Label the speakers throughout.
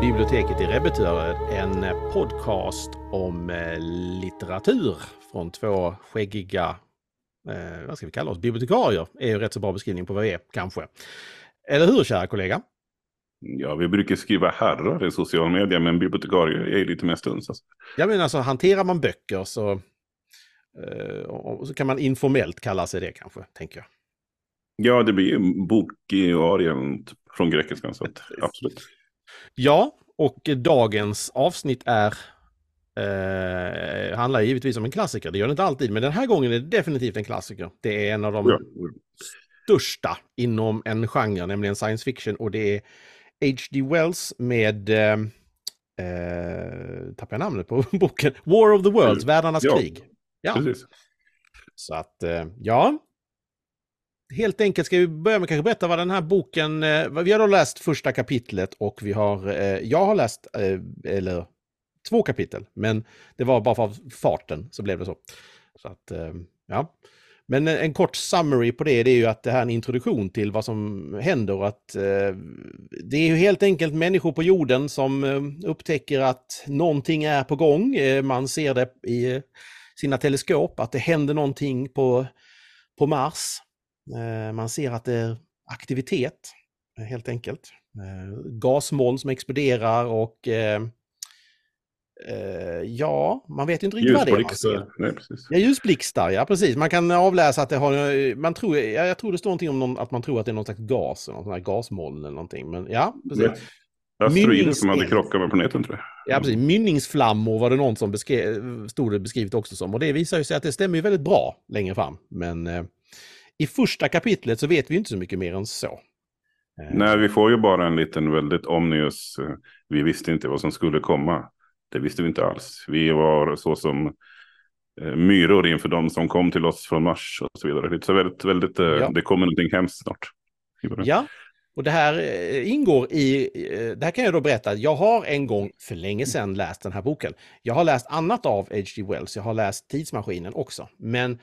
Speaker 1: Biblioteket i Rebbetöre, en podcast om eh, litteratur från två skäggiga, eh, vad ska vi kalla oss, bibliotekarier är ju rätt så bra beskrivning på vad vi är, kanske. Eller hur, kära kollega?
Speaker 2: Ja, vi brukar skriva herrar i social media, men bibliotekarie är lite mer stuns. Alltså.
Speaker 1: Jag menar, alltså, hanterar man böcker så, eh, så kan man informellt kalla sig det kanske, tänker jag.
Speaker 2: Ja, det blir ju bokiarien från grekiskan, så att, absolut.
Speaker 1: Ja, och dagens avsnitt är eh, handlar givetvis om en klassiker. Det gör det inte alltid, men den här gången är det definitivt en klassiker. Det är en av de
Speaker 2: Ja.
Speaker 1: största inom en genre, nämligen science fiction. Och det är H.G. Wells med, eh, eh, tappar jag namnet på boken, War of the Worlds, Världarnas
Speaker 2: Ja.
Speaker 1: krig. Ja,
Speaker 2: Precis.
Speaker 1: så att, eh, ja. Helt enkelt ska vi börja med kanske berätta vad den här boken, eh, vi har då läst första kapitlet och vi har, eh, jag har läst, eh, eller två kapitel, men det var bara för farten så blev det så. Så att, eh, ja. Men en, en kort summary på det, det är ju att det här är en introduktion till vad som händer och att eh, det är ju helt enkelt människor på jorden som eh, upptäcker att någonting är på gång. Eh, man ser det i eh, sina teleskop, att det händer någonting på, på Mars. Eh, man ser att det är aktivitet, eh, helt enkelt. Eh, gasmoln som exploderar och ja, man vet inte riktigt vad det är man ser.
Speaker 2: Nej, precis.
Speaker 1: Ja, ljusblixtar, ja precis. Man kan avläsa att det har, man tror, ja, jag tror det står någonting om någon, att man tror att det är någon slags gas, någon sån här gasmoln eller någonting. Men ja, precis. Mynningseld.
Speaker 2: som hade krockat med planeten tror jag.
Speaker 1: Ja, precis. Mynningsflammor var det någon som beskrev, stod det beskrivet också som. Och det visar ju sig att det stämmer ju väldigt bra längre fram. Men i första kapitlet så vet vi inte så mycket mer än så. Eh,
Speaker 2: Nej, vi får ju bara en liten väldigt omnius. Vi visste inte vad som skulle komma. Det visste vi inte alls. Vi var så som eh, myror inför de som kom till oss från Mars och så vidare. Så väldigt, väldigt, eh,
Speaker 1: Ja.
Speaker 2: det kommer någonting hemskt snart.
Speaker 1: Ja, och det här ingår i, det här kan jag då berätta, jag har en gång för länge sedan läst den här boken. Jag har läst annat av H.G. Wells, jag har läst Tidsmaskinen också. Men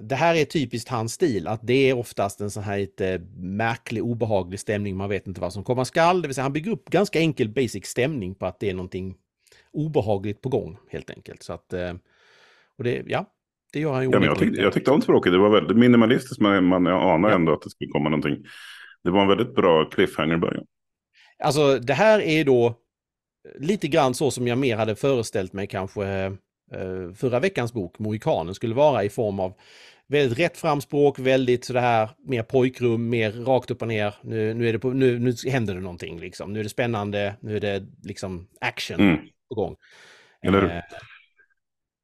Speaker 1: det här är typiskt hans stil, att det är oftast en sån här lite märklig, obehaglig stämning, man vet inte vad som komma skall. Det vill säga han bygger upp ganska enkel basic stämning på att det är någonting obehagligt på gång, helt enkelt. Så att, eh, och det, ja, det gör han ju
Speaker 2: Ja, jag, tyckte, jag tyckte om språket. Det var väldigt minimalistiskt. Men man anar
Speaker 1: Ja.
Speaker 2: ändå att det skulle komma någonting. Det var en väldigt bra cliffhanger i början.
Speaker 1: Alltså det här är då lite grann så som jag mer hade föreställt mig kanske eh, förra veckans bok, Mohikanen, skulle vara i form av väldigt rätt framspråk, väldigt sådär mer pojkrum, mer rakt upp och ner. Nu, nu, är det på, nu, nu händer det någonting liksom. Nu är det spännande, nu är det liksom action
Speaker 2: Mm.
Speaker 1: på gång.
Speaker 2: Eller hur?
Speaker 1: Eh,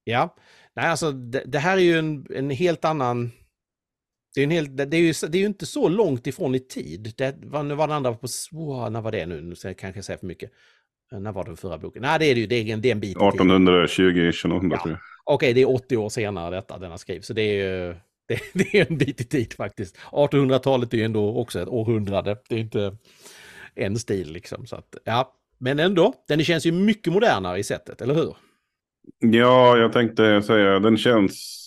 Speaker 1: ja, nej alltså det, det här är ju en, en helt annan... Det är, en helt, det, är ju, det är ju inte så långt ifrån i tid. Det var, nu var den andra på... Wow, när var det nu? Nu ska jag kanske säga för mycket. Eh, När var den förra boken? Nej, det är det ju. Det är en, det är en bit i tid.
Speaker 2: 1820 ish eller något
Speaker 1: Ja. Okej, det är 80 år senare detta, denna skrivs. Så det är ju... Det, det är en bit i tid faktiskt. 1800-talet är ju ändå också ett århundrade. Det är inte en stil liksom. Så att, ja. Men ändå, den känns ju mycket modernare i sättet, eller hur?
Speaker 2: Ja, jag tänkte säga den känns...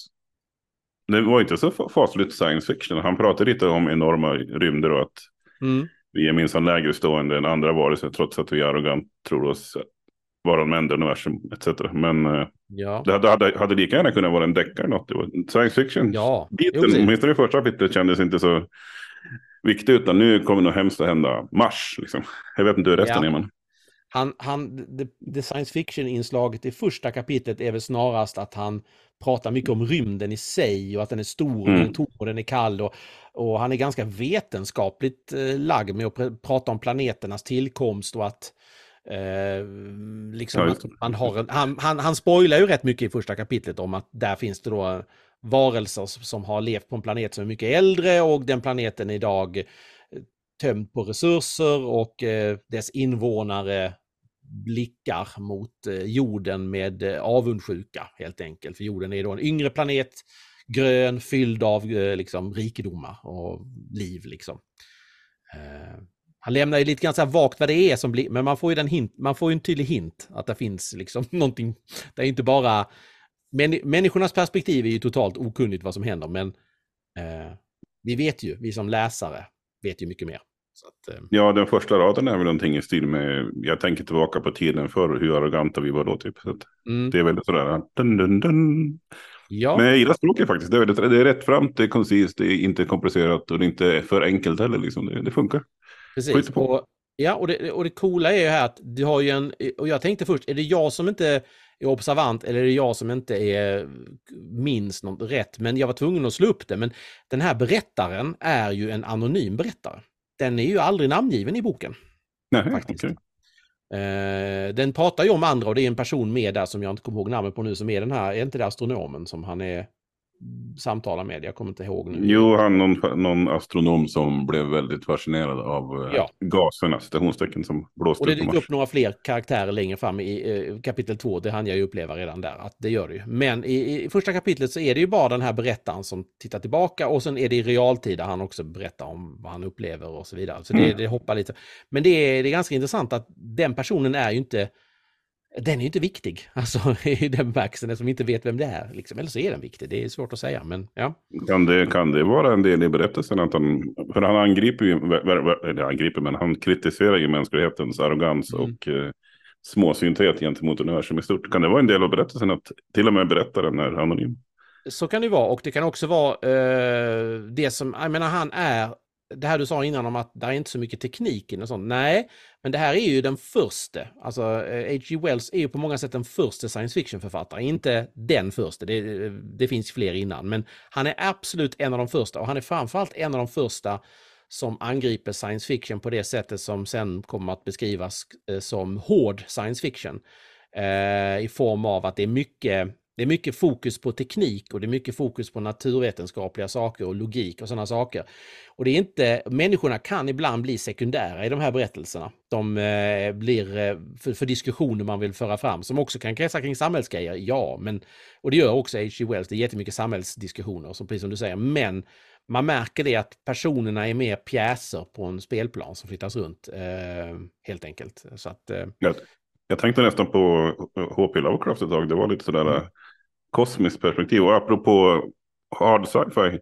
Speaker 2: Det var inte så fa- fasligt science fiction. Han pratade lite om enorma rymder och att
Speaker 1: Mm.
Speaker 2: Vi är minsann lägre stående än andra varelser trots att vi arrogant tror oss vara de enda universum etc. Men eh,
Speaker 1: Ja.
Speaker 2: det hade, hade, hade lika gärna kunnat vara en deckare något. Science fiction.
Speaker 1: Ja, jo,
Speaker 2: Biten, åtminstone i första kapitlet kändes inte så viktig utan nu kommer något hemskt att hända. Mars liksom. Jag vet inte hur resten
Speaker 1: Ja.
Speaker 2: är men.
Speaker 1: Han, han, det, det science fiction-inslaget i första kapitlet är väl snarast att han pratar mycket om rymden i sig och att den är stor
Speaker 2: Mm.
Speaker 1: den är tom och den är kall. Och, och han är ganska vetenskapligt eh, lagd med att pr- prata om planeternas tillkomst och att eh, liksom man har en, han, han, han spoilar ju rätt mycket i första kapitlet om att där finns det då varelser som- har levt på en planet som är mycket äldre och den planeten idag tömt tömd på resurser och eh, dess invånare blickar mot eh, jorden med eh, avundsjuka helt enkelt. För jorden är då en yngre planet, grön, fylld av eh, liksom, rikedomar och liv. Liksom. Eh, han lämnar ju lite grann så här vagt vad det är som blir, men man får ju, den hint, man får ju en tydlig hint att det finns liksom någonting, det är inte bara, Men, människornas perspektiv är ju totalt okunnigt vad som händer, men eh, vi vet ju, vi som läsare vet ju mycket mer. Att, eh.
Speaker 2: Ja, den första raden är väl någonting i stil med, jag tänker tillbaka på tiden för hur arroganta vi var då typ. Så mm. Det är väldigt sådär, dun, dun, dun. Ja. Men jag gillar språket faktiskt. Det är, väldigt, det är rättframt, det är koncist, det är inte komplicerat och det är inte för enkelt heller. Liksom. Det, det funkar.
Speaker 1: Precis. Och, ja, och det, och det coola är ju här att du har ju en, och jag tänkte först, är det jag som inte är observant eller är det jag som inte är, minns något rätt? Men jag var tvungen att slå upp det. Men den här berättaren är ju en anonym berättare. Den är ju aldrig namngiven i boken.
Speaker 2: Nej, faktiskt. Okay.
Speaker 1: Eh, den pratar ju om andra och det är en person med där som jag inte kommer ihåg namnet på nu som är den här, är inte det astronomen som han är samtala med. Jag kommer inte ihåg nu.
Speaker 2: Jo, han någon, någon astronom som blev väldigt fascinerad av eh, ja. gaserna, citationstecken som blåste
Speaker 1: Och det dyker upp några fler karaktärer längre fram i eh, kapitel två. Det hann jag ju uppleva redan där, att det gör det ju. Men i, i, första kapitlet så är det ju bara den här berättaren som tittar tillbaka och sen är det i realtid där han också berättar om vad han upplever och så vidare. Så det, mm. det hoppar lite. Men det är, det är ganska intressant att den personen är ju inte den är inte viktig, alltså i den bemärkelsen som inte vet vem det är. Liksom. Eller så är den viktig, det är svårt att säga. Men, ja.
Speaker 2: kan, det, kan det vara en del i berättelsen att han, för han angriper ju, eller angriper, men han kritiserar ju mänsklighetens arrogans mm. och eh, småsynthet gentemot universum i stort. Kan det vara en del av berättelsen att till och med berättaren är anonym?
Speaker 1: Så kan det vara och det kan också vara eh, det som, jag menar han är det här du sa innan om att det är inte så mycket teknik och sånt. Nej, men det här är ju den första. Alltså eh, H.G. Wells är ju på många sätt den första science fiction-författaren. Inte den första, det, eh, det, finns fler innan. Men han är absolut en av de första och han är framförallt en av de första som angriper science fiction på det sättet som sen kommer att beskrivas eh, som hård science fiction. Eh, I form av att det är mycket det är mycket fokus på teknik och det är mycket fokus på naturvetenskapliga saker och logik och sådana saker. Och det är inte, människorna kan ibland bli sekundära i de här berättelserna. De eh, blir eh, för, för, diskussioner man vill föra fram som också kan kretsa kring samhällsgrejer, ja, men och det gör också H.G. Wells, det är jättemycket samhällsdiskussioner, som, precis som du säger, men man märker det att personerna är mer pjäser på en spelplan som flyttas runt, eh, helt enkelt. Så att, eh,
Speaker 2: jag, jag tänkte nästan på H.P. Lovecraft ett tag, det var lite sådär mm kosmiskt perspektiv. Och apropå hard sci-fi.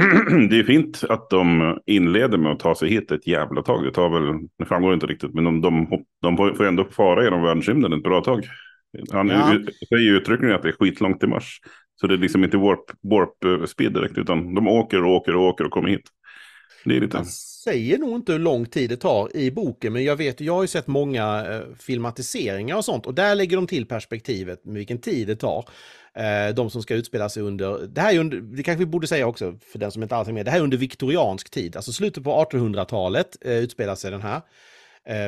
Speaker 2: det är fint att de inleder med att ta sig hit ett jävla tag. Det tar väl, det framgår inte riktigt, men de, de, de får ändå fara genom världsrymden ett bra tag. Han ja. säger ju uttryckligen att det är skitlångt till Mars. Så det är liksom inte warp, warp speed direkt, utan de åker och åker och åker och kommer hit. Det är lite...
Speaker 1: Säger nog inte hur lång tid det tar i boken, men jag vet, jag har ju sett många eh, filmatiseringar och sånt och där lägger de till perspektivet med vilken tid det tar. Eh, de som ska utspela sig under, det här är under, det kanske vi borde säga också för den som inte alls är med, det här är under viktoriansk tid, alltså slutet på 1800-talet eh, utspelar sig den här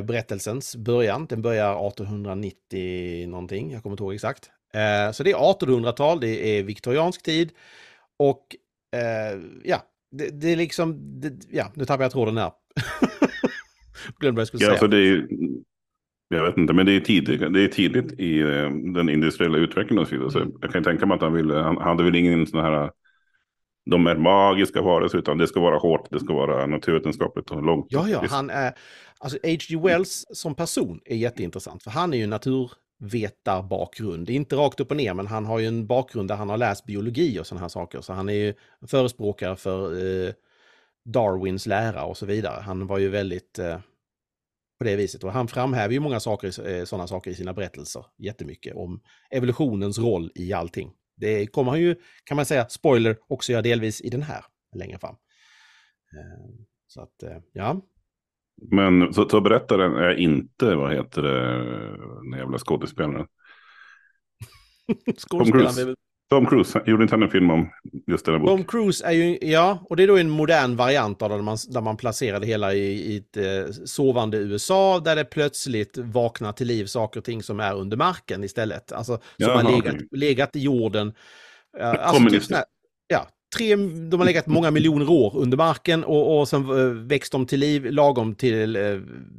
Speaker 1: berättelsens början. Den börjar 1890 någonting, jag kommer inte ihåg exakt. Så det är 1800-tal, det är viktoriansk tid och ja, det, det, är liksom, det, ja, nu tappar jag tråden här. Glömde vad jag skulle
Speaker 2: ja,
Speaker 1: säga.
Speaker 2: Alltså det är, jag vet inte, men det är tidigt, det är tidigt i eh, den industriella utvecklingen och så. Så mm. jag kan tänka mig att han ville, han hade väl ingen sån här, de är magiska varelser, utan det ska vara hårt, det ska vara naturvetenskapligt och långt.
Speaker 1: Ja, ja, han är, alltså H.G. Wells som person är jätteintressant, för han är ju vetarbakgrund, Inte rakt upp och ner, men han har ju en bakgrund där han har läst biologi och sådana här saker. Så han är ju förespråkare för eh, Darwins lära och så vidare. Han var ju väldigt eh, på det viset. Och han framhäver ju många saker, eh, sådana saker i sina berättelser jättemycket om evolutionens roll i allting. Det kommer han ju, kan man säga, spoiler, också göra delvis i den här längre fram. Eh, så att, eh, ja.
Speaker 2: Men så, så berättaren är inte, vad heter det, den jävla skådespelaren?
Speaker 1: skådespelaren
Speaker 2: Tom Cruise gjorde inte han en film om just den här boken?
Speaker 1: Tom Cruise är ju, ja, och det är då en modern variant av det där man, där man placerar det hela i, i ett eh, sovande USA där det plötsligt vaknar till liv saker och ting som är under marken istället. Alltså som har legat, legat i jorden.
Speaker 2: Eh, alltså, typ
Speaker 1: ja, tre, de har legat många miljoner år under marken och, och sen äh, växt de till liv lagom till äh,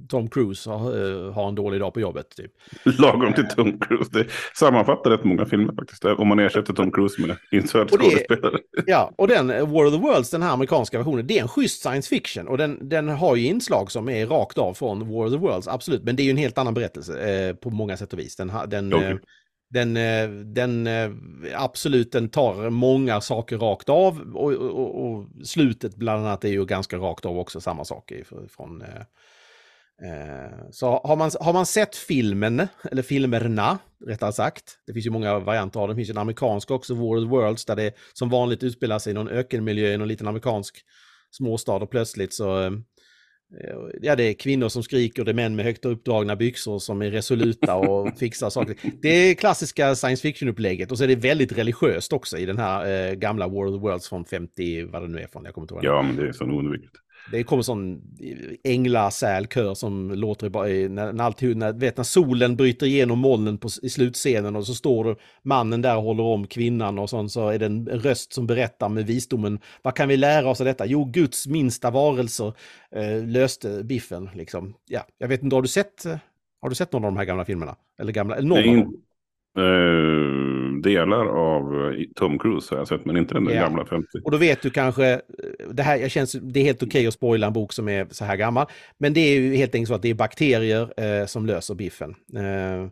Speaker 1: Tom Cruise har, äh, har en dålig dag på jobbet. Typ.
Speaker 2: Lagom till Tom Cruise, det sammanfattar rätt många filmer faktiskt. Om man ersätter Tom Cruise med insörd skådespelare.
Speaker 1: Ja, och den War of the Worlds, den här amerikanska versionen, det är en schysst science fiction och den, den har ju inslag som är rakt av från War of the Worlds, absolut. Men det är ju en helt annan berättelse på många sätt och vis. Den, den, okay den, eh, den eh, absolut, den tar många saker rakt av och, och, och slutet bland annat är ju ganska rakt av också samma sak från eh, eh, så har man, har man sett filmen, eller filmerna rättare sagt, det finns ju många varianter av den, det finns ju en amerikansk också, World Worlds, där det som vanligt utspelar sig i någon ökenmiljö i någon liten amerikansk småstad och plötsligt så ja, det är kvinnor som skriker, det är män med högt uppdragna byxor som är resoluta och fixar saker. Det är klassiska science fiction-upplägget och så är det väldigt religiöst också i den här eh, gamla World of Worlds från 50, vad det nu är från, jag kommer inte ihåg.
Speaker 2: Ja, men det är så oundvikligt.
Speaker 1: Det kommer sån änglasälkör som låter i, när, när, alltid, när, vet, när solen bryter igenom molnen på, i slutscenen och så står mannen där och håller om kvinnan och sånt, så är det en röst som berättar med visdomen. Vad kan vi lära oss av detta? Jo, Guds minsta varelser eh, löste biffen. Liksom. Ja, jag vet inte, har du sett, har du sett någon av de här gamla filmerna? Eller gamla, eller någon Nej?
Speaker 2: Uh, delar av eh, Tom Cruise har jag sett, men inte den ja. gamla 50.
Speaker 1: Och då vet du kanske, eh, det här jag känns, det är helt okej okay att spoila en bok som är så här gammal, men det är ju helt enkelt så att det är bakterier uh, som löser biffen. Uh,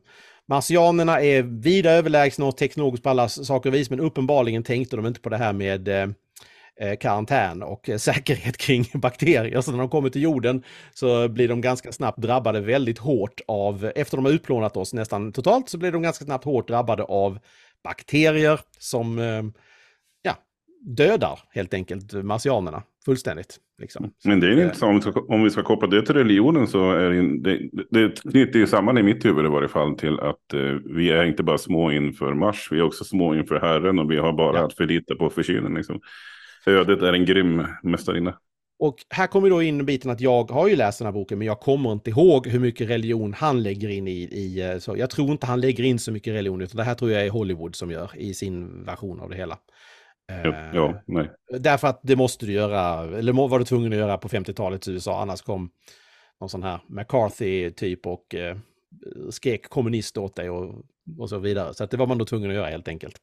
Speaker 1: Marsianerna är vida överlägsna och teknologiskt på alla saker och vis, men uppenbarligen tänkte de inte på det här med karantän och eh, säkerhet kring bakterier. Så när de kommer till jorden så blir de ganska snabbt drabbade väldigt hårt av, efter de har utplånat oss nästan totalt, så blir de ganska snabbt hårt drabbade av bakterier som eh, ja, dödar helt enkelt marsianerna fullständigt. Liksom.
Speaker 2: Men det är inte så, om vi, ska, om vi ska koppla det till religionen så är det, det, det knyter ju samman i mitt huvud i varje fall till att eh, vi är inte bara små inför Mars, vi är också små inför Herren och vi har bara ja. att förlita på försynen. Liksom. Ödet är en grym mästarinna.
Speaker 1: Och här kommer då in biten att jag har ju läst den här boken, men jag kommer inte ihåg hur mycket religion han lägger in i. i eh, så jag tror inte han lägger in så mycket religion, utan det här tror jag är Hollywood som gör i sin version av det hela.
Speaker 2: Ja, ja nej.
Speaker 1: Därför att det måste du göra, eller var du tvungen att göra på 50-talets USA, annars kom någon sån här McCarthy-typ och eh, skrek kommunist åt dig och, och så vidare. Så det var man då tvungen att göra helt enkelt.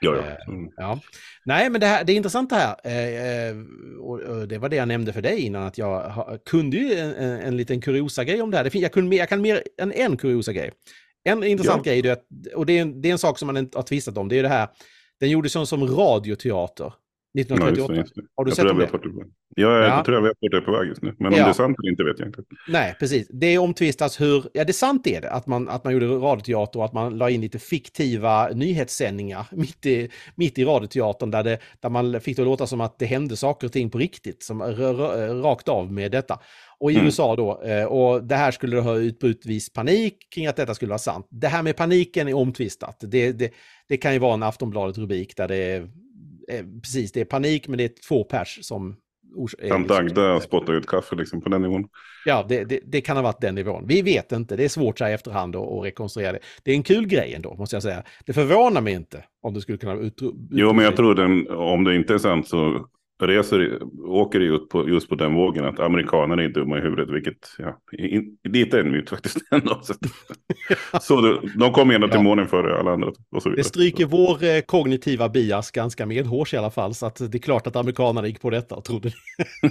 Speaker 2: Ja, ja. Eh, mm.
Speaker 1: ja. Nej, men det, här, det är intressant det här. Eh, eh, och det var det jag nämnde för dig innan, att jag kunde ju en, en liten kuriosa-grej om det här. Det, jag, kunde, jag kan mer än en kuriosa-grej. En intressant ja. grej, och det är, en, det är en sak som man har tvistat om, det är det här, den gjordes som, som radioteater. 1938. Ja, just det, just det. Har du jag sett det?
Speaker 2: Ja, jag tror jag vet vart det är på väg just nu. Men om ja. det är sant eller inte vet jag inte.
Speaker 1: Nej, precis. Det är omtvistat hur, ja det är sant är det, att man, att man gjorde radioteater och att man la in lite fiktiva nyhetssändningar mitt i, mitt i radioteatern där, det, där man fick det att låta som att det hände saker och ting på riktigt, som rakt av med detta. Och i mm. USA då, eh, och det här skulle ha utbrutit viss panik kring att detta skulle vara sant. Det här med paniken är omtvistat. Det, det, det kan ju vara en Aftonbladet-rubrik där det är Eh, precis, det är panik men det är två pers som...
Speaker 2: Tant Agda spottar ut kaffe liksom på den nivån.
Speaker 1: Ja, det, det, det, kan ha varit den nivån. Vi vet inte, det är svårt så här i efterhand att rekonstruera det. Det är en kul grej ändå, måste jag säga. Det förvånar mig inte om det skulle kunna ut, ut
Speaker 2: Jo, men jag tror den, om det inte är sant så reser, åker ut på, just på den vågen att amerikaner är dumma i huvudet, vilket ja, lite är en myt faktiskt. Ändå. Så, så de, de kom ändå till ja. månen före alla andra. Och så
Speaker 1: vidare. Det stryker vår eh, kognitiva bias ganska medhårs i alla fall, så att det är klart att amerikanerna gick på detta och trodde
Speaker 2: det.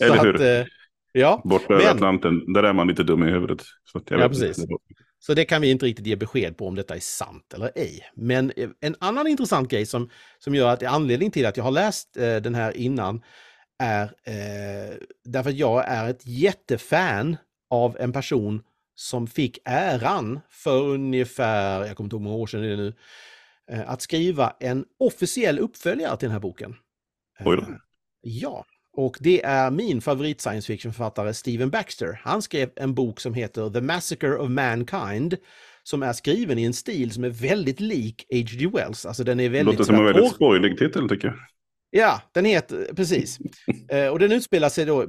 Speaker 2: Eller hur? Att, eh, ja. Borta över Atlanten, där är man lite dum i huvudet. Så jag
Speaker 1: ja, precis. Så det kan vi inte riktigt ge besked på om detta är sant eller ej. Men eh, en annan intressant grej som, som gör att anledning till att jag har läst eh, den här innan är eh, därför att jag är ett jättefan av en person som fick äran för ungefär, jag kommer inte ihåg många år sedan det är nu, eh, att skriva en officiell uppföljare till den här boken.
Speaker 2: Oj då.
Speaker 1: Ja, och det är min favorit science fiction-författare Steven Baxter. Han skrev en bok som heter The Massacre of Mankind som är skriven i en stil som är väldigt lik H.G. Wells. Alltså den är väldigt...
Speaker 2: Låter som en väldigt spoilig titel tycker jag.
Speaker 1: Ja, den heter, precis. eh, och den utspelar sig då eh,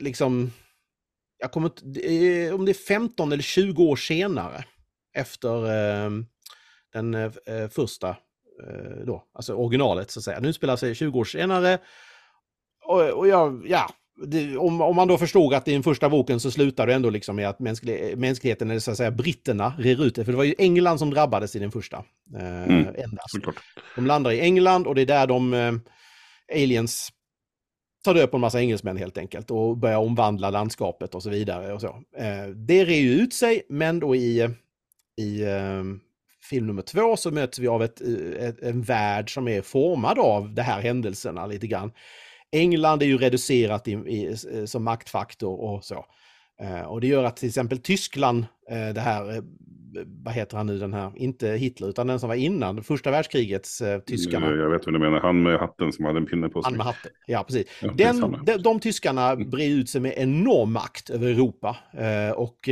Speaker 1: liksom, jag kommer om det är 15 eller 20 år senare efter eh, den eh, första, då, alltså originalet så att säga. Den utspelar sig 20 år senare och, och jag, ja, det, om, om man då förstod att i den första boken så slutar det ändå liksom med att mänsklig, mänskligheten, eller så att säga britterna, rer ut det. För det var ju England som drabbades i den första. Eh, mm, endast. De landar i England och det är där de eh, aliens tar död på en massa engelsmän helt enkelt och börjar omvandla landskapet och så vidare. Och så. Eh, det rer ju ut sig, men då i, i eh, film nummer två så möts vi av ett, ett, en värld som är formad av de här händelserna lite grann. England är ju reducerat i, i, som maktfaktor och så. Eh, och det gör att till exempel Tyskland, eh, det här, eh, vad heter han nu den här, inte Hitler utan den som var innan, första världskrigets tyskarna.
Speaker 2: Jag vet vad du menar, han med hatten som hade en pinne på sig.
Speaker 1: Han med hatten, ja precis. Ja, den, de, de tyskarna mm. brer ut sig med enorm makt över Europa. Och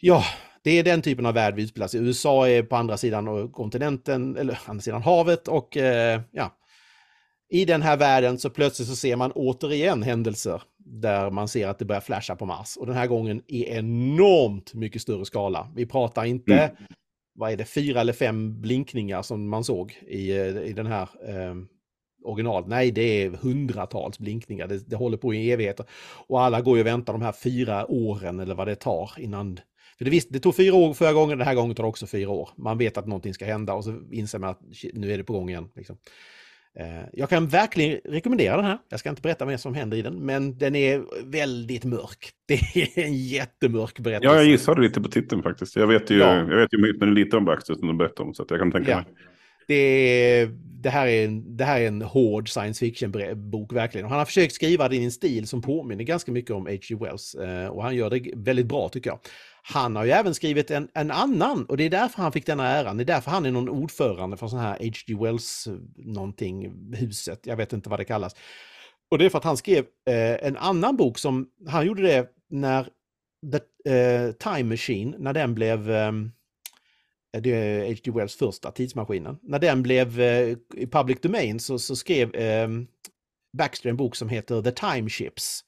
Speaker 1: ja, det är den typen av värld vi utspelar sig i. USA är på andra sidan kontinenten, eller andra sidan havet och ja, i den här världen så plötsligt så ser man återigen händelser där man ser att det börjar flasha på Mars. Och den här gången i enormt mycket större skala. Vi pratar inte, mm. vad är det, fyra eller fem blinkningar som man såg i, i den här eh, original. Nej, det är hundratals blinkningar. Det, det håller på i evigheter. Och alla går ju och väntar de här fyra åren eller vad det tar innan för det, visst, det tog fyra år förra gången, den här gången tar det också fyra år. Man vet att någonting ska hända och så inser man att nu är det på gång igen. Liksom. Eh, jag kan verkligen rekommendera den här. Jag ska inte berätta vad som händer i den, men den är väldigt mörk. Det är en jättemörk berättelse.
Speaker 2: Ja, jag gissade lite på titeln faktiskt. Jag vet ju, ja. jag vet ju men lite om Baxter som du berättade om, så jag kan tänka ja. mig.
Speaker 1: Det, det, här är en, det här är en hård science fiction-bok verkligen. Och han har försökt skriva det i en stil som påminner ganska mycket om H.G. Wells. Eh, och han gör det väldigt bra tycker jag. Han har ju även skrivit en, en annan och det är därför han fick denna äran. Det är därför han är någon ordförande för sån här H.G. Wells eh, någonting, huset, jag vet inte vad det kallas. Och det är för att han skrev eh, en annan bok som, han gjorde det när The eh, Time Machine, när den blev eh, det är H.G. Wells första tidsmaskinen. När den blev eh, i public domain så, så skrev eh, Baxter en bok som heter The Time Ships.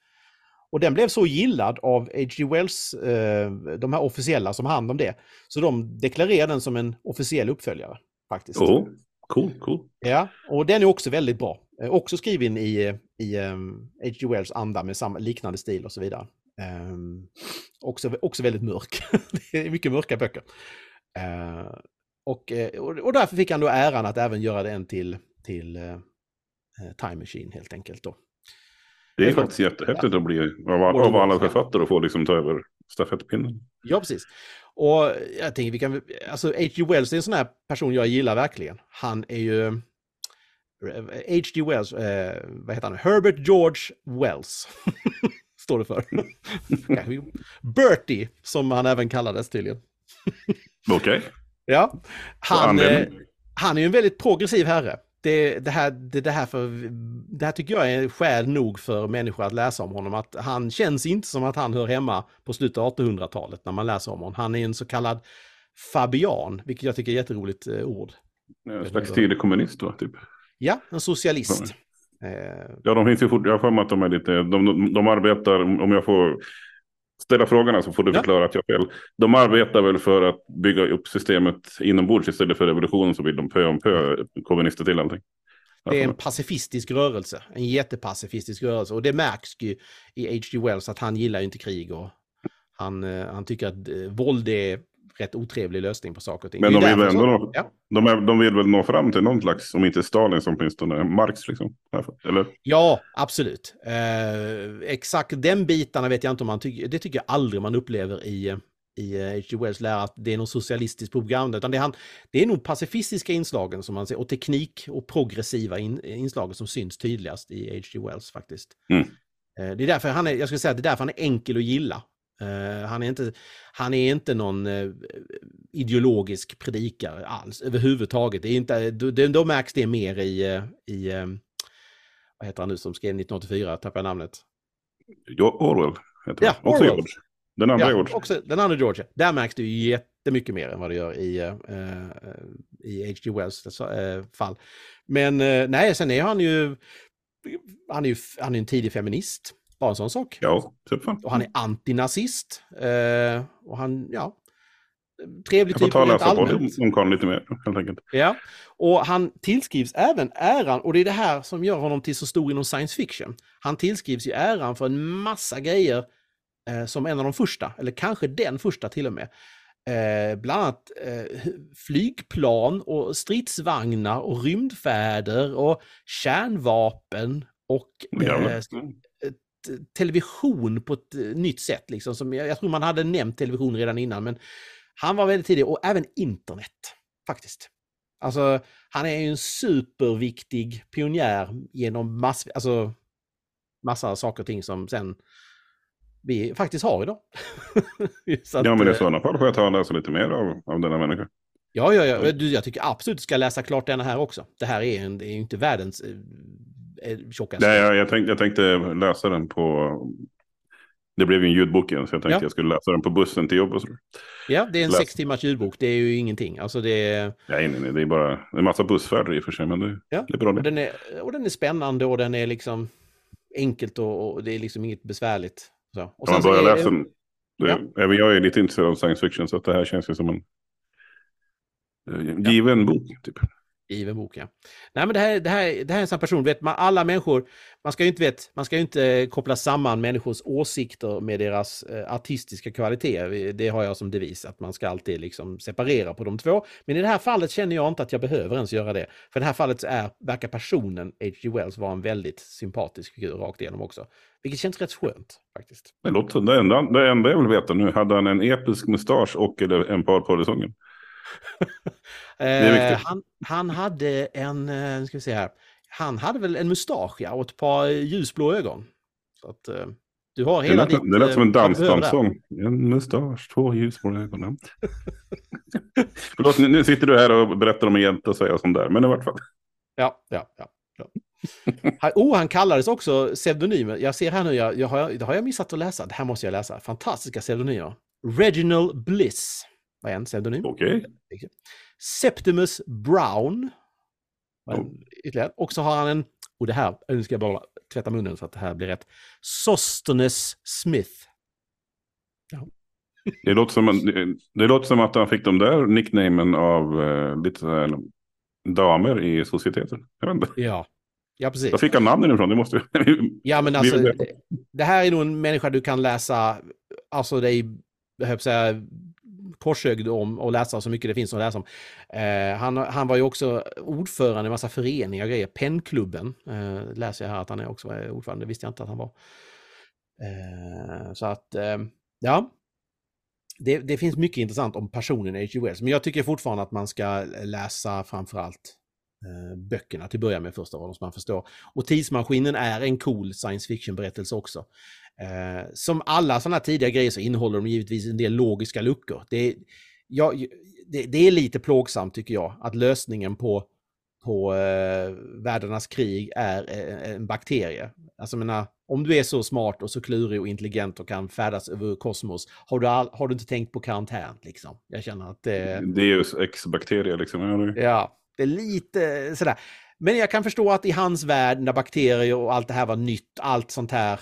Speaker 1: Och den blev så gillad av H.G. Wells, eh, de här officiella som hand om det, så de deklarerade den som en officiell uppföljare. faktiskt.
Speaker 2: Oh, cool, cool.
Speaker 1: Ja, och den är också väldigt bra. Eh, också skriven i, i eh, H.G. Wells anda med samma, liknande stil och så vidare. Um, också, också väldigt mörk. det är mycket mörka böcker. Uh, och, och, därför fick han då äran att även göra den till, till uh, Time Machine helt enkelt. Då.
Speaker 2: Det är faktiskt jättehäftigt att bli av, av alla författare och få liksom ta över stafettpinnen.
Speaker 1: Ja, precis. Och jag tänker vi kan, alltså H.G. Wells är en sån här person jag gillar verkligen. Han är ju H.G. Wells, eh, vad heter han? Herbert George Wells. Står det för. Bertie, som han även kallades tydligen.
Speaker 2: Okej. Okay.
Speaker 1: Ja. Han, eh, han är ju en väldigt progressiv herre det, det, här, det, det, här för, det här tycker jag är skäl nog för människor att läsa om honom. Att han känns inte som att han hör hemma på slutet av 1800-talet när man läser om honom. Han är en så kallad fabian, vilket jag tycker är ett jätteroligt eh, ord.
Speaker 2: En slags tidig kommunist va? Typ.
Speaker 1: Ja, en socialist.
Speaker 2: Ja, de finns ju fort, jag har för mig att de är lite, de, de, de arbetar, om jag får ställa frågorna så får du förklara ja. att jag har fel. De arbetar väl för att bygga upp systemet inombords istället för revolution så vill de pö om pö kommunister till allting.
Speaker 1: Det är en pacifistisk rörelse, en jättepacifistisk rörelse och det märks ju i H.G. Wells att han gillar inte krig och han, eh, han tycker att eh, våld är rätt otrevlig lösning på saker och ting.
Speaker 2: Men de vill, ändå nå, ja. de, är, de vill väl nå fram till någon slags, om inte Stalin som åtminstone Marx liksom? Eller?
Speaker 1: Ja, absolut. Eh, exakt den bitarna vet jag inte om man tycker, det tycker jag aldrig man upplever i i H.G. Wells lära att det är någon socialistisk propaganda, utan det är, han, det är nog pacifistiska inslagen som man ser, och teknik och progressiva in, inslagen som syns tydligast i H.G. Wells faktiskt. Mm. Eh, det är därför han är, jag skulle säga att det är därför han är enkel att gilla. Uh, han, är inte, han är inte någon uh, ideologisk predikare alls överhuvudtaget. Det är inte, då, då märks det mer i, uh, i vad heter han nu som skrev 1984, tappar jag namnet?
Speaker 2: Orwell heter
Speaker 1: ja, Också Orwell. George.
Speaker 2: Den andra ja, George.
Speaker 1: Också, den andra George. Där märks det ju jättemycket mer än vad det gör i, i H.G. Wells fall. Men nej, sen är han ju, han är ju han är en tidig feminist. Bara en sån sak.
Speaker 2: Ja, typ
Speaker 1: Och han är antinazist. Eh, och han, ja, trevlig
Speaker 2: typ. Jag får ta läsa på om Karl lite mer helt enkelt.
Speaker 1: Ja, och han tillskrivs även äran, och det är det här som gör honom till så stor inom science fiction. Han tillskrivs ju äran för en massa grejer eh, som en av de första, eller kanske den första till och med. Eh, bland annat eh, flygplan och stridsvagnar och rymdfärder och kärnvapen och eh, television på ett eh, nytt sätt. Liksom, som jag, jag tror man hade nämnt television redan innan, men Han var väldigt tidig och även internet faktiskt. Alltså, han är ju en superviktig pionjär genom mass, alltså, massa saker och ting som sen vi faktiskt har idag.
Speaker 2: att, ja, men i sådana fall får jag ta och läsa lite mer av, av denna människa.
Speaker 1: Ja, ja, ja. jag tycker absolut du ska läsa klart denna här också. Det här är ju inte världens eh, tjockaste.
Speaker 2: Nej, jag, jag, tänkte, jag tänkte läsa den på... Det blev ju en ljudbok igen, så jag tänkte ja. jag skulle läsa den på bussen till jobbet.
Speaker 1: Ja, det är en Läs. sex timmars ljudbok. Det är ju ingenting. Alltså det är...
Speaker 2: Nej, nej, nej, det är bara en massa bussfärder i och för sig, men det,
Speaker 1: ja.
Speaker 2: det är bra.
Speaker 1: Och den är, och den är spännande och den är liksom enkelt och, och det är liksom inget besvärligt. Så. Och
Speaker 2: sen man börjar läsa den. Ja. Även jag är lite intresserad av science fiction, så att det här känns ju som en given ja. bok. Typ.
Speaker 1: Given bok, ja. Nej, men det här, det här, det här är en sån person, vet man, alla människor, man ska ju inte, vet, man ska ju inte eh, koppla samman människors åsikter med deras eh, artistiska kvaliteter. Det har jag som devis, att man ska alltid liksom separera på de två. Men i det här fallet känner jag inte att jag behöver ens göra det. För i det här fallet är, verkar personen H.G. Wells vara en väldigt sympatisk figur rakt igenom också. Vilket känns rätt skönt faktiskt.
Speaker 2: Det, låter, det, enda, det enda jag vill veta nu, hade han en episk mustasch och eller en par polisonger?
Speaker 1: eh, han, han hade en, eh, nu ska vi se här, han hade väl en mustasch ja, och ett par ljusblå ögon. Så att, eh, du har hela
Speaker 2: det lät, ditt, det lät som en dansbandssång. En mustasch, två ljusblå ögon. Förlåt, nu sitter du här och berättar om en jänta och säger sånt där, men i vart fall.
Speaker 1: Ja, ja, ja. ja. oh, han kallades också pseudonymer. Jag ser här nu, jag, jag har, det har jag missat att läsa. Det här måste jag läsa. Fantastiska pseudonymer. Reginald Bliss var en pseudonym.
Speaker 2: Okej. Okay.
Speaker 1: Septimus Brown. Oh. Och så har han en, och det här, nu ska jag bara tvätta munnen så att det här blir rätt. Sosternes Smith.
Speaker 2: Ja. Det låter, som, det låter som att han fick de där nicknamen av eh, lite här, damer i societeten. Jag vet inte.
Speaker 1: Ja, ja precis.
Speaker 2: Var fick han namnen ifrån? Det måste
Speaker 1: Ja, men alltså, det, det här är nog en människa du kan läsa, alltså det är, jag säga, påsögd om och läsa så mycket det finns att läsa om. Eh, han, han var ju också ordförande i en massa föreningar och grejer. Pennklubben eh, läser jag här att han är också ordförande, det visste jag inte att han var. Eh, så att, eh, ja. Det, det, finns mycket intressant om personen H.G. Wells, men jag tycker fortfarande att man ska läsa framförallt eh, böckerna till att börja med först av allt, så man förstår. Och Tidsmaskinen är en cool science fiction-berättelse också. Eh, som alla sådana tidiga grejer så innehåller de givetvis en del logiska luckor. Det, ja, det, det är lite plågsamt tycker jag, att lösningen på, på eh, världarnas krig är eh, en bakterie. Alltså menar, om du är så smart och så klurig och intelligent och kan färdas över kosmos, har du, all, har du inte tänkt på karantän liksom? Jag känner att det...
Speaker 2: Deus ex-bakterier liksom.
Speaker 1: Ja, det är lite sådär. Men jag kan förstå att i hans värld, när bakterier och allt det här var nytt, allt sånt här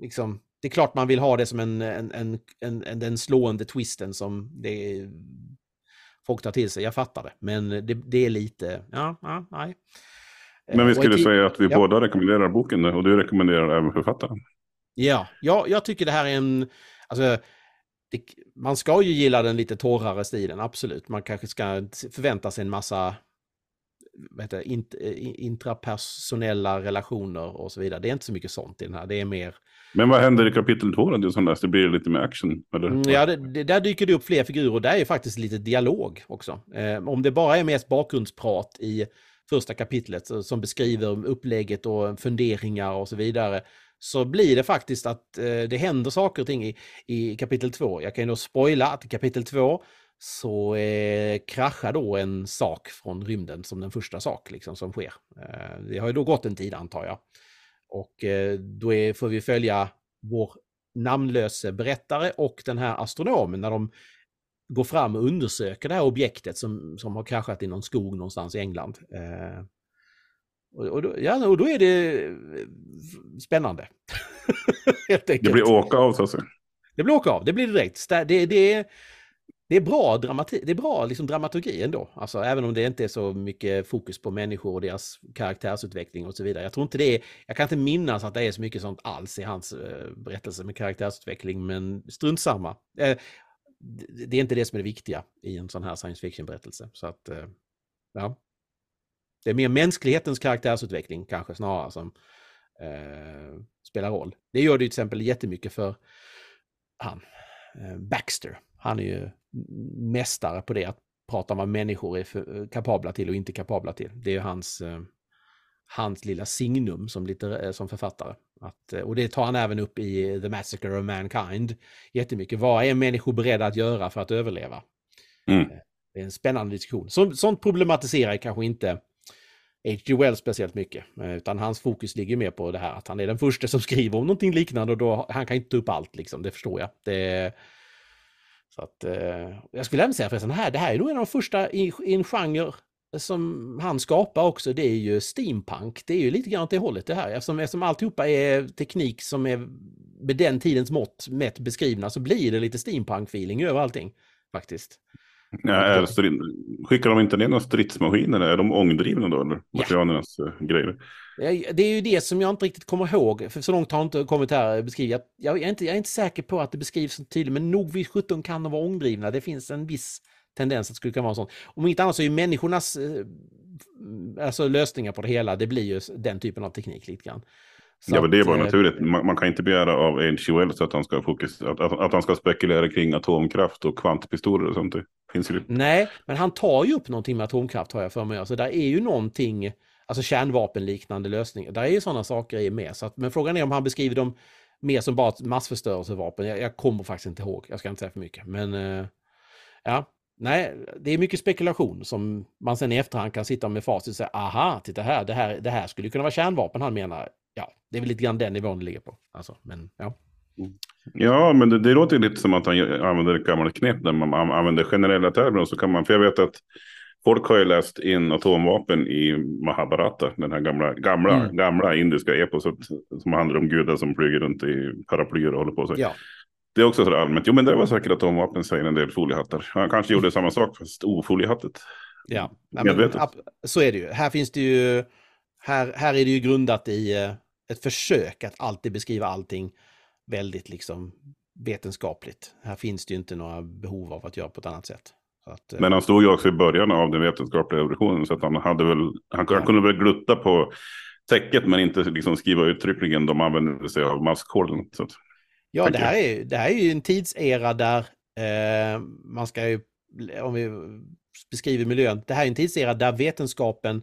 Speaker 1: liksom, det är klart man vill ha det som en, en, en, en, den slående twisten som det folk tar till sig. Jag fattar det, men det, det är lite, ja, ja, nej.
Speaker 2: Men vi skulle säga att vi ja. båda rekommenderar boken och du rekommenderar även författaren.
Speaker 1: Ja, ja jag tycker det här är en, alltså, det, man ska ju gilla den lite torrare stilen, absolut. Man kanske ska förvänta sig en massa vad heter, int, intrapersonella relationer och så vidare. Det är inte så mycket sånt i den här, det är mer
Speaker 2: men vad händer i kapitel två, då? Det, det blir lite mer action? Eller?
Speaker 1: Mm, ja, det, det, där dyker det upp fler figurer och där är faktiskt lite dialog också. Eh, om det bara är mest bakgrundsprat i första kapitlet eh, som beskriver upplägget och funderingar och så vidare så blir det faktiskt att eh, det händer saker och ting i, i kapitel två. Jag kan ju då spoila att i kapitel två så eh, kraschar då en sak från rymden som den första sak liksom, som sker. Eh, det har ju då gått en tid antar jag. Och eh, då är, får vi följa vår namnlöse berättare och den här astronomen när de går fram och undersöker det här objektet som, som har kraschat i någon skog någonstans i England. Eh, och, och, då, ja, och då är det eh, spännande.
Speaker 2: Det blir åka av så att säga.
Speaker 1: Det blir åka av, det blir direkt. Det, det, det är bra, dramati det är bra liksom dramaturgi ändå. Alltså, även om det inte är så mycket fokus på människor och deras karaktärsutveckling och så vidare. Jag tror inte det är, jag kan inte minnas att det är så mycket sånt alls i hans eh, berättelse med karaktärsutveckling, men strunt samma. Eh, det är inte det som är det viktiga i en sån här science fiction-berättelse. Så att, eh, ja. Det är mer mänsklighetens karaktärsutveckling kanske snarare som eh, spelar roll. Det gör det till exempel jättemycket för han, eh, Baxter. Han är ju mästare på det, att prata om vad människor är för, kapabla till och inte kapabla till. Det är hans, eh, hans lilla signum som, lite, eh, som författare. Att, eh, och det tar han även upp i The Massacre of Mankind jättemycket. Vad är människor beredda att göra för att överleva?
Speaker 2: Mm.
Speaker 1: Det är en spännande diskussion. Så, sånt problematiserar kanske inte H.G. Wells speciellt mycket, utan hans fokus ligger mer på det här att han är den första som skriver om någonting liknande och då, han kan inte ta upp allt liksom, det förstår jag. Det, så att, eh, jag skulle även säga förresten, här, det här är nog en av de första i, i en genre som han skapar också, det är ju steampunk. Det är ju lite grann åt det hållet det här. Eftersom, eftersom alltihopa är teknik som är med den tidens mått mätt beskrivna så blir det lite steampunk-feeling över allting faktiskt.
Speaker 2: Ja, är, skickar de inte ner några stridsmaskiner? Är de ångdrivna då? Eller? Materialernas ja. uh, grejer?
Speaker 1: Det är ju det som jag inte riktigt kommer ihåg, för så långt har inte kommit här beskrivet. Jag, jag, är inte, jag är inte säker på att det beskrivs så tydligt, men nog vid 17 kan de vara ångdrivna. Det finns en viss tendens att det skulle kunna vara sånt. Om inte annat så är ju människornas eh, alltså lösningar på det hela, det blir ju den typen av teknik lite grann.
Speaker 2: Så ja, men det bara att, naturligt. Man, man, kan inte begära av H.G. Wells att han ska fokus, att, att, att, han ska spekulera kring atomkraft och kvantpistoler och sånt. Det finns ju.
Speaker 1: Nej, men han tar ju upp någonting med atomkraft har jag för mig. Alltså där är ju någonting, alltså kärnvapenliknande lösningar. Där är ju sådana saker i med. Så att, men frågan är om han beskriver dem mer som bara massförstörelsevapen. Jag, jag kommer faktiskt inte ihåg, jag ska inte säga för mycket. Men uh, ja, nej, det är mycket spekulation som man sen i efterhand kan sitta med facit och säga aha, titta här, det här, det här skulle kunna vara kärnvapen han menar ja, det är väl lite grann den nivån det ligger på. Alltså, men, ja.
Speaker 2: Ja, men det, det låter lite som att han använder ett gammalt knep när man använder generella termer. Så kan man, för jag vet att folk har ju läst in atomvapen i Mahabharata, den här gamla, gamla, mm. gamla indiska eposet som handlar om gudar som flyger runt i paraplyer och håller på sig.
Speaker 1: Ja.
Speaker 2: Det är också så allmänt. Jo, men det var säkert atomvapen, säger en del foliehattar. Han kanske gjorde samma sak, fast ofoliehattigt.
Speaker 1: Ja, men, så är det ju. Här finns det ju, här, här är det ju grundat i eh, ett försök att alltid beskriva allting väldigt liksom vetenskapligt. Här finns det ju inte några behov av att göra på ett annat sätt. Att,
Speaker 2: eh, men han stod ju också i början av den vetenskapliga revolutionen så att han hade väl, han, ja. kunde väl glutta på täcket men inte liksom skriva uttryckligen de använde sig av maskhålen. Att,
Speaker 1: ja, det här, är, det här är ju en tidsera där eh, man ska ju, om vi beskriver miljön, det här är en tidsera där vetenskapen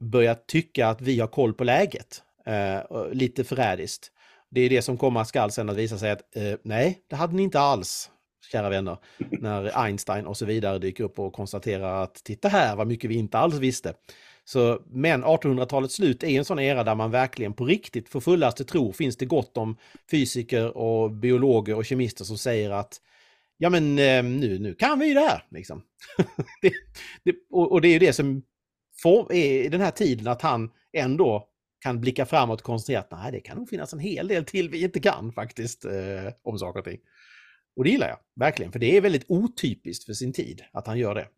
Speaker 1: börjar tycka att vi har koll på läget. Eh, lite förrädiskt. Det är det som komma skall sen att visa sig att eh, nej, det hade ni inte alls, kära vänner. När Einstein och så vidare dyker upp och konstaterar att titta här vad mycket vi inte alls visste. Så, men 1800-talets slut är en sån era där man verkligen på riktigt för fullaste tro finns det gott om fysiker och biologer och kemister som säger att ja men eh, nu, nu kan vi ju det här. Liksom. det, det, och, och, det är ju det som får, är den här tiden att han ändå kan blicka framåt och konstatera att nej, det kan nog finnas en hel del till vi inte kan faktiskt eh, om saker och ting. Och det gillar jag, verkligen, för det är väldigt otypiskt för sin tid att han gör det.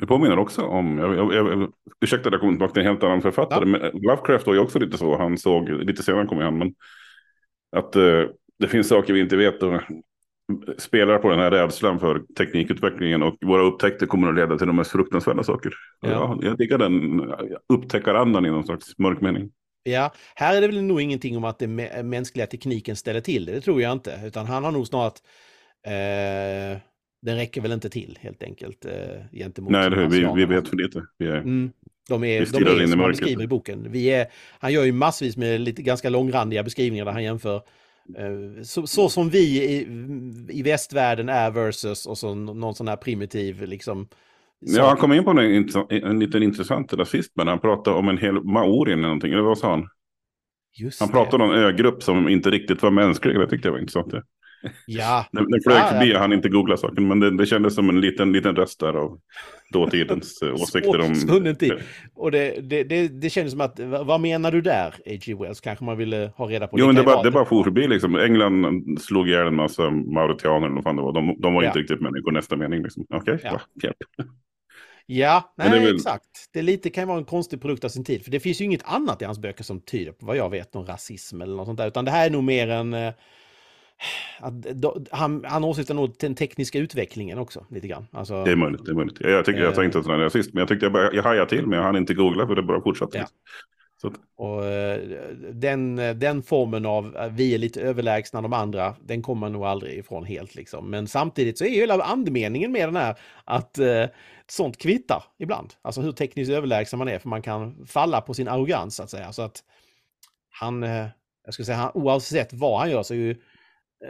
Speaker 2: Det påminner också om, jag, jag, jag, ursäkta jag kommer tillbaka till en helt annan författare, ja. men Lovecraft var ju också lite så, han såg, lite senare kommer han, men att eh, det finns saker vi inte vet och spelar på den här rädslan för teknikutvecklingen och våra upptäckter kommer att leda till de mest fruktansvärda saker. Ja. Jag, jag diggar den upptäckarandan i någon slags mörk mening.
Speaker 1: Ja, här är det väl nog ingenting om att den mänskliga tekniken ställer till det, det tror jag inte, utan han har nog snart eh, den räcker väl inte till helt enkelt eh, gentemot
Speaker 2: Nej, det, vi, vi vet för lite. Vi är,
Speaker 1: mm. De är, de är som han beskriver i boken. Vi är, han gör ju massvis med lite ganska långrandiga beskrivningar där han jämför så, så, som vi i, i västvärlden är versus och så någon sån här primitiv liksom.
Speaker 2: Ja, han kom in på en, en liten intressant rasist, men han pratade om en hel maori eller någonting, eller vad sa han? Just han pratade om en ögrupp som inte riktigt var mänsklig, det tyckte jag var intressant.
Speaker 1: Ja.
Speaker 2: Den, den flög ja, förbi, ja. han inte googla saken, men det, det kändes som en liten, liten röst där av dåtidens eh, åsikter om...
Speaker 1: Svunnen tid. Och det, det, det, det kändes som att, vad menar du där, A.G. Wells? Kanske man ville ha reda på.
Speaker 2: Jo, men det, bara, det bara for förbi liksom. England slog ihjäl en massa mauritianer eller vad fan det var. De, de var ja. inte riktigt människor nästa mening. Liksom. Okej, okay, ja. ja.
Speaker 1: Ja, nej, det väl... exakt. Det lite kan vara en konstig produkt av sin tid. För det finns ju inget annat i hans böcker som tyder på vad jag vet någon rasism eller något sånt där. Utan det här är nog mer en... Eh, att, han, han åsyftar nog den tekniska utvecklingen också lite grann. Alltså,
Speaker 2: det är möjligt. Det är möjligt. Jag, tycker, jag tänkte att han är rasist, men jag tyckte jag, bara, jag hajade till, men jag hann inte googla för det bara fortsatte. Ja.
Speaker 1: Så. Och, den, den formen av vi är lite överlägsna de andra, den kommer man nog aldrig ifrån helt. Liksom. Men samtidigt så är ju hela andemeningen med den här att eh, sånt kvittar ibland. Alltså hur tekniskt överlägsen man är, för man kan falla på sin arrogans så att säga. Så att han, eh, jag skulle säga, han, oavsett vad han gör så är ju,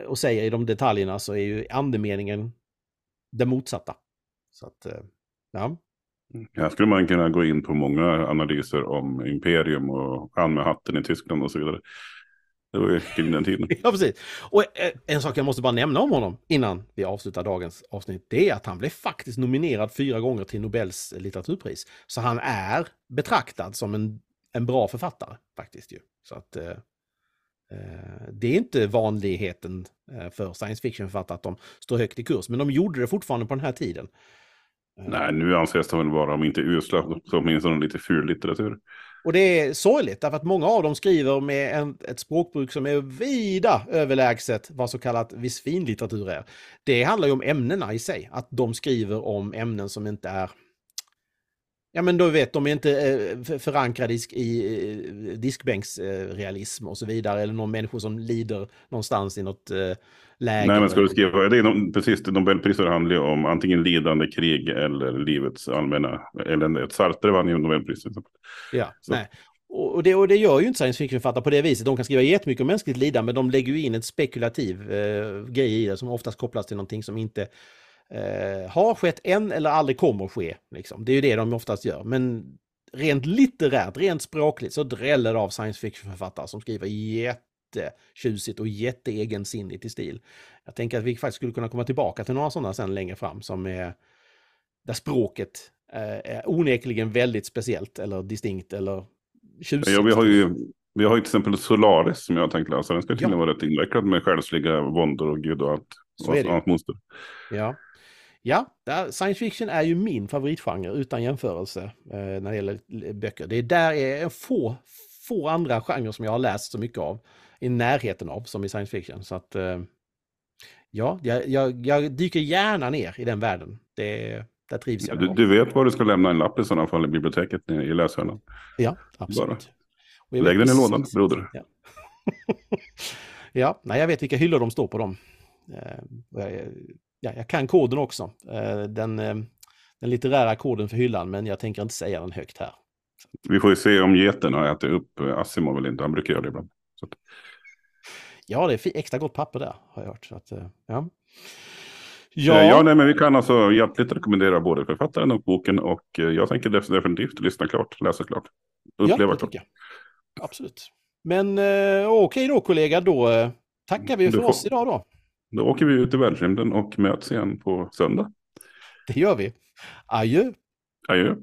Speaker 1: och säger i de detaljerna så är ju andemeningen det motsatta. Så att, ja.
Speaker 2: Här skulle man kunna gå in på många analyser om imperium och han med hatten i Tyskland och så vidare. Det var ju kring den tiden.
Speaker 1: ja, precis. Och eh, en sak jag måste bara nämna om honom innan vi avslutar dagens avsnitt, det är att han blev faktiskt nominerad fyra gånger till Nobels litteraturpris. Så han är betraktad som en, en bra författare faktiskt ju. Så att eh, eh det är inte vanligheten eh, för science fiction-författare att de står högt i kurs, men de gjorde det fortfarande på den här tiden.
Speaker 2: Nej, nu anses de väl vara, om inte usla, så åtminstone lite ful litteratur.
Speaker 1: Och det är sorgligt, därför att många av dem skriver med en, ett språkbruk som är vida överlägset vad så kallat viss finlitteratur är. Det handlar ju om ämnena i sig, att de skriver om ämnen som inte är Ja men då vet de inte eh, förankrade i, i diskbänksrealism och så vidare. Eller någon människor som lider någonstans i något eh, läge.
Speaker 2: Nej men ska du skriva, det är precis, Nobelpriset handlar ju om antingen lidande krig eller livets allmänna elände. Sartre vann ju Nobelpriset.
Speaker 1: Ja, så. nej. Och det, och det gör ju inte science fiction-författare på det viset. De kan skriva jättemycket om mänskligt lidande, men de lägger ju in en spekulativ eh, grej i det som oftast kopplas till någonting som inte eh, har skett än eller aldrig kommer att ske. Liksom. Det är ju det de oftast gör. Men rent litterärt, rent språkligt så dräller det av science fiction-författare som skriver jättetjusigt och jätteegensinnigt i stil. Jag tänker att vi faktiskt skulle kunna komma tillbaka till några sådana sen längre fram som är där språket eh, är onekligen väldigt speciellt eller distinkt eller tjusigt.
Speaker 2: Ja, vi har ju vi har ju till exempel Solaris som jag har tänkt läsa. Den ska tydligen ja. vara rätt invecklad med själsliga våndor och gud och allt. Så det. Allt monster.
Speaker 1: Ja. Ja, science fiction är ju min favoritgenre utan jämförelse eh, när det gäller böcker. Det är där är få, få andra genrer som jag har läst så mycket av i närheten av som i science fiction. Så att eh, ja, jag, jag, jag, dyker gärna ner i den världen. Det, där trivs jag.
Speaker 2: Du, du, vet var du ska lämna en lapp i sådana fall i biblioteket i läshörnan?
Speaker 1: Ja, absolut.
Speaker 2: Lägg den i lådan, broder.
Speaker 1: Ja. ja, nej, jag vet vilka hyllor de står på dem. Eh, ja, jag kan koden också. Eh, den, eh, den litterära koden för hyllan, men jag tänker inte säga den högt här.
Speaker 2: Vi får ju se om geten har ätit upp Asimov eller inte. Han brukar göra det ibland. Att...
Speaker 1: Ja, det är extra gott papper där, har jag hört. Så att, ja.
Speaker 2: Ja, ja nej, men vi kan alltså hjärtligt rekommendera både författaren och boken och jag tänker definitivt lyssna klart, läsa klart, uppleva ja, klart.
Speaker 1: Absolut. Men eh, okej okay då kollega, då tackar vi för får... oss idag då.
Speaker 2: Då åker vi ut i världsrymden och möts igen på söndag.
Speaker 1: Det gör vi. Adjö.
Speaker 2: Adjö.